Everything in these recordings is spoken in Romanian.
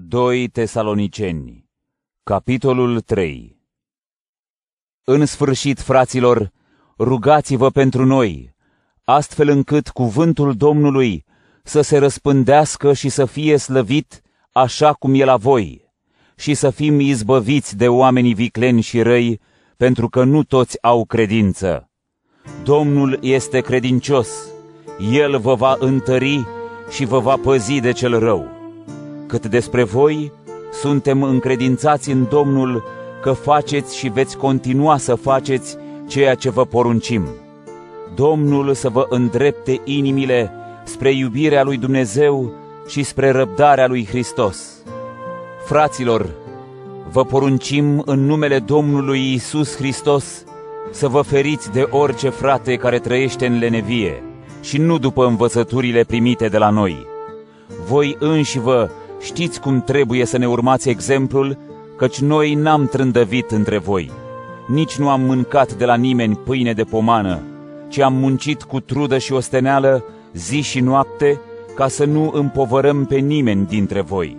2 Tesaloniceni, capitolul 3 În sfârșit, fraților, rugați-vă pentru noi, astfel încât cuvântul Domnului să se răspândească și să fie slăvit așa cum e la voi, și să fim izbăviți de oamenii vicleni și răi, pentru că nu toți au credință. Domnul este credincios, El vă va întări și vă va păzi de cel rău. Cât despre voi, suntem încredințați în Domnul că faceți și veți continua să faceți ceea ce vă poruncim. Domnul să vă îndrepte inimile spre iubirea lui Dumnezeu și spre răbdarea lui Hristos. Fraților, vă poruncim în numele Domnului Isus Hristos să vă feriți de orice frate care trăiește în lenevie și nu după învățăturile primite de la noi. Voi înși vă Știți cum trebuie să ne urmați exemplul, căci noi n-am trândăvit între voi. Nici nu am mâncat de la nimeni pâine de pomană, ci am muncit cu trudă și osteneală zi și noapte, ca să nu împovărăm pe nimeni dintre voi.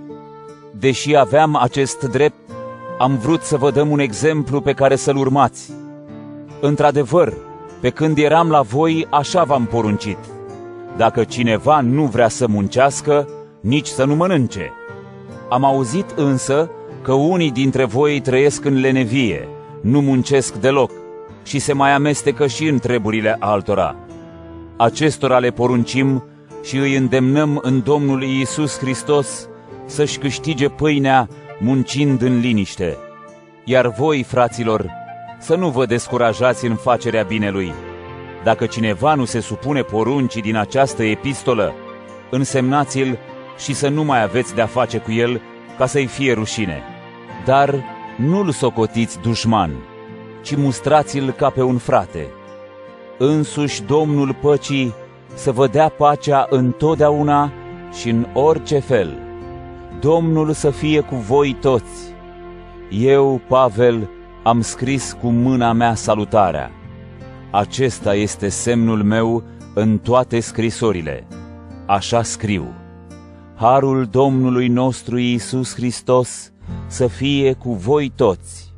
Deși aveam acest drept, am vrut să vă dăm un exemplu pe care să-l urmați. Într-adevăr, pe când eram la voi, așa v-am poruncit. Dacă cineva nu vrea să muncească, nici să nu mănânce. Am auzit însă că unii dintre voi trăiesc în lenevie, nu muncesc deloc și se mai amestecă și în treburile altora. Acestora le poruncim și îi îndemnăm în Domnul Iisus Hristos să-și câștige pâinea muncind în liniște. Iar voi, fraților, să nu vă descurajați în facerea binelui. Dacă cineva nu se supune poruncii din această epistolă, însemnați-l și să nu mai aveți de-a face cu el ca să-i fie rușine. Dar nu-l socotiți dușman, ci mustrați-l ca pe un frate. Însuși Domnul păcii să vă dea pacea întotdeauna și în orice fel. Domnul să fie cu voi toți. Eu, Pavel, am scris cu mâna mea salutarea. Acesta este semnul meu în toate scrisorile. Așa scriu. Harul Domnului nostru Iisus Hristos să fie cu voi toți.